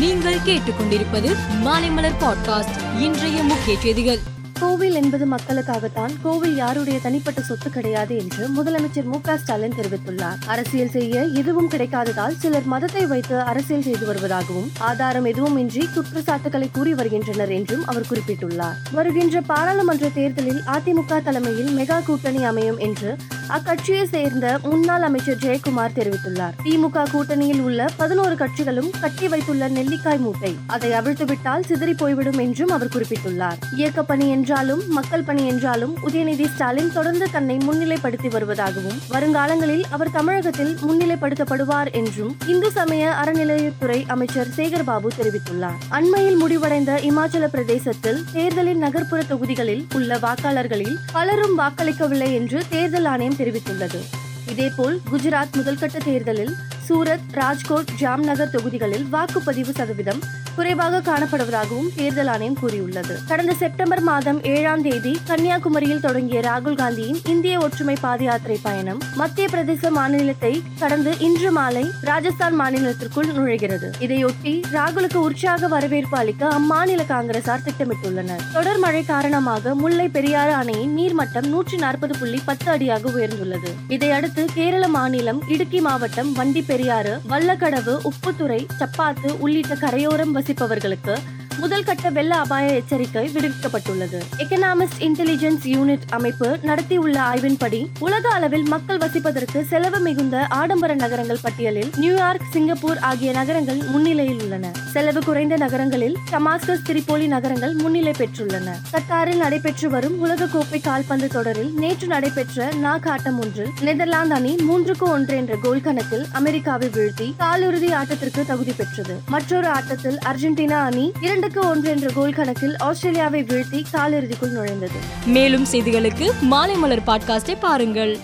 நீங்கள் கேட்டுக்கொண்டிருப்பது மாலைமலர் பாட்காஸ்ட் இன்றைய முக்கிய செய்திகள். கோவில் என்பது மக்களுக்காகத்தான் கோவில் யாருடைய தனிப்பட்ட சொத்து கிடையாது என்று முதலமைச்சர் மு ஸ்டாலின் தெரிவித்துள்ளார். அரசியல் செய்ய எதுவும் கிடைக்காததால் சிலர் மதத்தை வைத்து அரசியல் செய்து வருவதாகவும் ஆதாரம் எதுவும் இன்றி குற்றச்சாட்டுகளை கூறி வருகின்றனர் என்றும் அவர் குறிப்பிட்டுள்ளார். வருகின்ற பாராளுமன்ற தேர்தலில் அதிமுக தலைமையில் மெகா கூட்டணி அமையும் என்று அக்கட்சியை சேர்ந்த முன்னாள் அமைச்சர் ஜெயக்குமார் தெரிவித்துள்ளார். திமுக கூட்டணியில் உள்ள பதினோரு கட்சிகளும் கட்டி வைத்துள்ள நெல்லிக்காய் மூட்டை. அதை அவிழ்த்துவிட்டால் சிதறி போய்விடும் என்றும் அவர் குறிப்பிட்டுள்ளார். இயக்கப்பணி என்றாலும் மக்கள் பணி என்றாலும் உதயநிதி ஸ்டாலின் தொடர்ந்து தன்னை முன்னிலைப்படுத்தி வருவதாகவும் வருங்காலங்களில் அவர் தமிழகத்தில் முன்னிலைப்படுத்தப்படுவார் என்றும் இந்து சமய அறநிலையத்துறை அமைச்சர் சேகர் பாபு தெரிவித்துள்ளார். அண்மையில் முடிவடைந்த இமாச்சல பிரதேசத்தில் தேர்தலின் நகர்ப்புற தொகுதிகளில் உள்ள வாக்காளர்களில் பலரும் வாக்களிக்கவில்லை என்று தேர்தல் ஆணையம் தெரிவித்துள்ளது. இதேபோல் குஜராத் முதல்கட்ட தேர்தலில் சூரத் ராஜ்கோட் ஜாம்நகர் தொகுதிகளில் வாக்குப்பதிவு சதவீதம் குறைவாக காணப்படுவதாகவும் தேர்தல் ஆணையம் கூறியுள்ளது. கடந்த செப்டம்பர் மாதம் ஏழாம் தேதி கன்னியாகுமரியில் தொடங்கிய ராகுல் காந்தியின் இந்திய ஒற்றுமை பாத யாத்திரை பயணம் மத்திய பிரதேச மாநிலத்தை கடந்து இன்று மாலை ராஜஸ்தான் மாநிலத்திற்குள் நுழைகிறது. இதையொட்டி ராகுலுக்கு உற்சாக வரவேற்பு அளிக்க அம்மாநில காங்கிரசார் திட்டமிட்டுள்ளனர். தொடர் மழை காரணமாக முல்லை பெரியாறு அணையின் நீர்மட்டம் நூற்றி நாற்பது புள்ளி பத்து அடியாக உயர்ந்துள்ளது. இதையடுத்து கேரள மாநிலம் இடுக்கி மாவட்டம் வண்டி பெரியாறு வல்லக்கடவு உப்புத்துறை சப்பாத்து உள்ளிட்ட கரையோரம் வசிப்பவர்களுக்கு முதல் கட்ட வெள்ள அபாய எச்சரிக்கை விடுவிக்கப்பட்டுள்ளது. எக்கனாமிஸ்ட் இன்டெலிஜென்ஸ் யூனிட் அமைப்பு நடத்தியுள்ள ஆய்வின்படி உலக அளவில் மக்கள் வசிப்பதற்கு செலவு மிகுந்த ஆடம்பர நகரங்கள் பட்டியலில் நியூயார்க் சிங்கப்பூர் ஆகிய நகரங்கள் முன்னிலையில் உள்ளன. செலவு குறைந்த நகரங்களில் டமாஸ்கஸ் திரிபோலி நகரங்கள் முன்னிலை பெற்றுள்ளன. கத்தாரில் நடைபெற்று வரும் உலக கோப்பை கால்பந்து தொடரில் நேற்று நடைபெற்ற நாக் ஆட்டம் ஒன்றில் நெதர்லாந்து அணி மூன்றுக்கு ஒன்று என்ற கோல் கணக்கில் அமெரிக்காவை வீழ்த்தி காலிறுதி ஆட்டத்திற்கு தகுதி பெற்றது. மற்றொரு ஆட்டத்தில் அர்ஜென்டினா அணி இரண்டு இரண்டுக்கு ஒன்று என்ற கோல் கணக்கில் ஆஸ்திரேலியாவை வீழ்த்தி காலிறுதிக்குள் நுழைந்தது. மேலும் செய்திகளுக்கு மாலை மலர் பாட்காஸ்டை பாருங்கள்.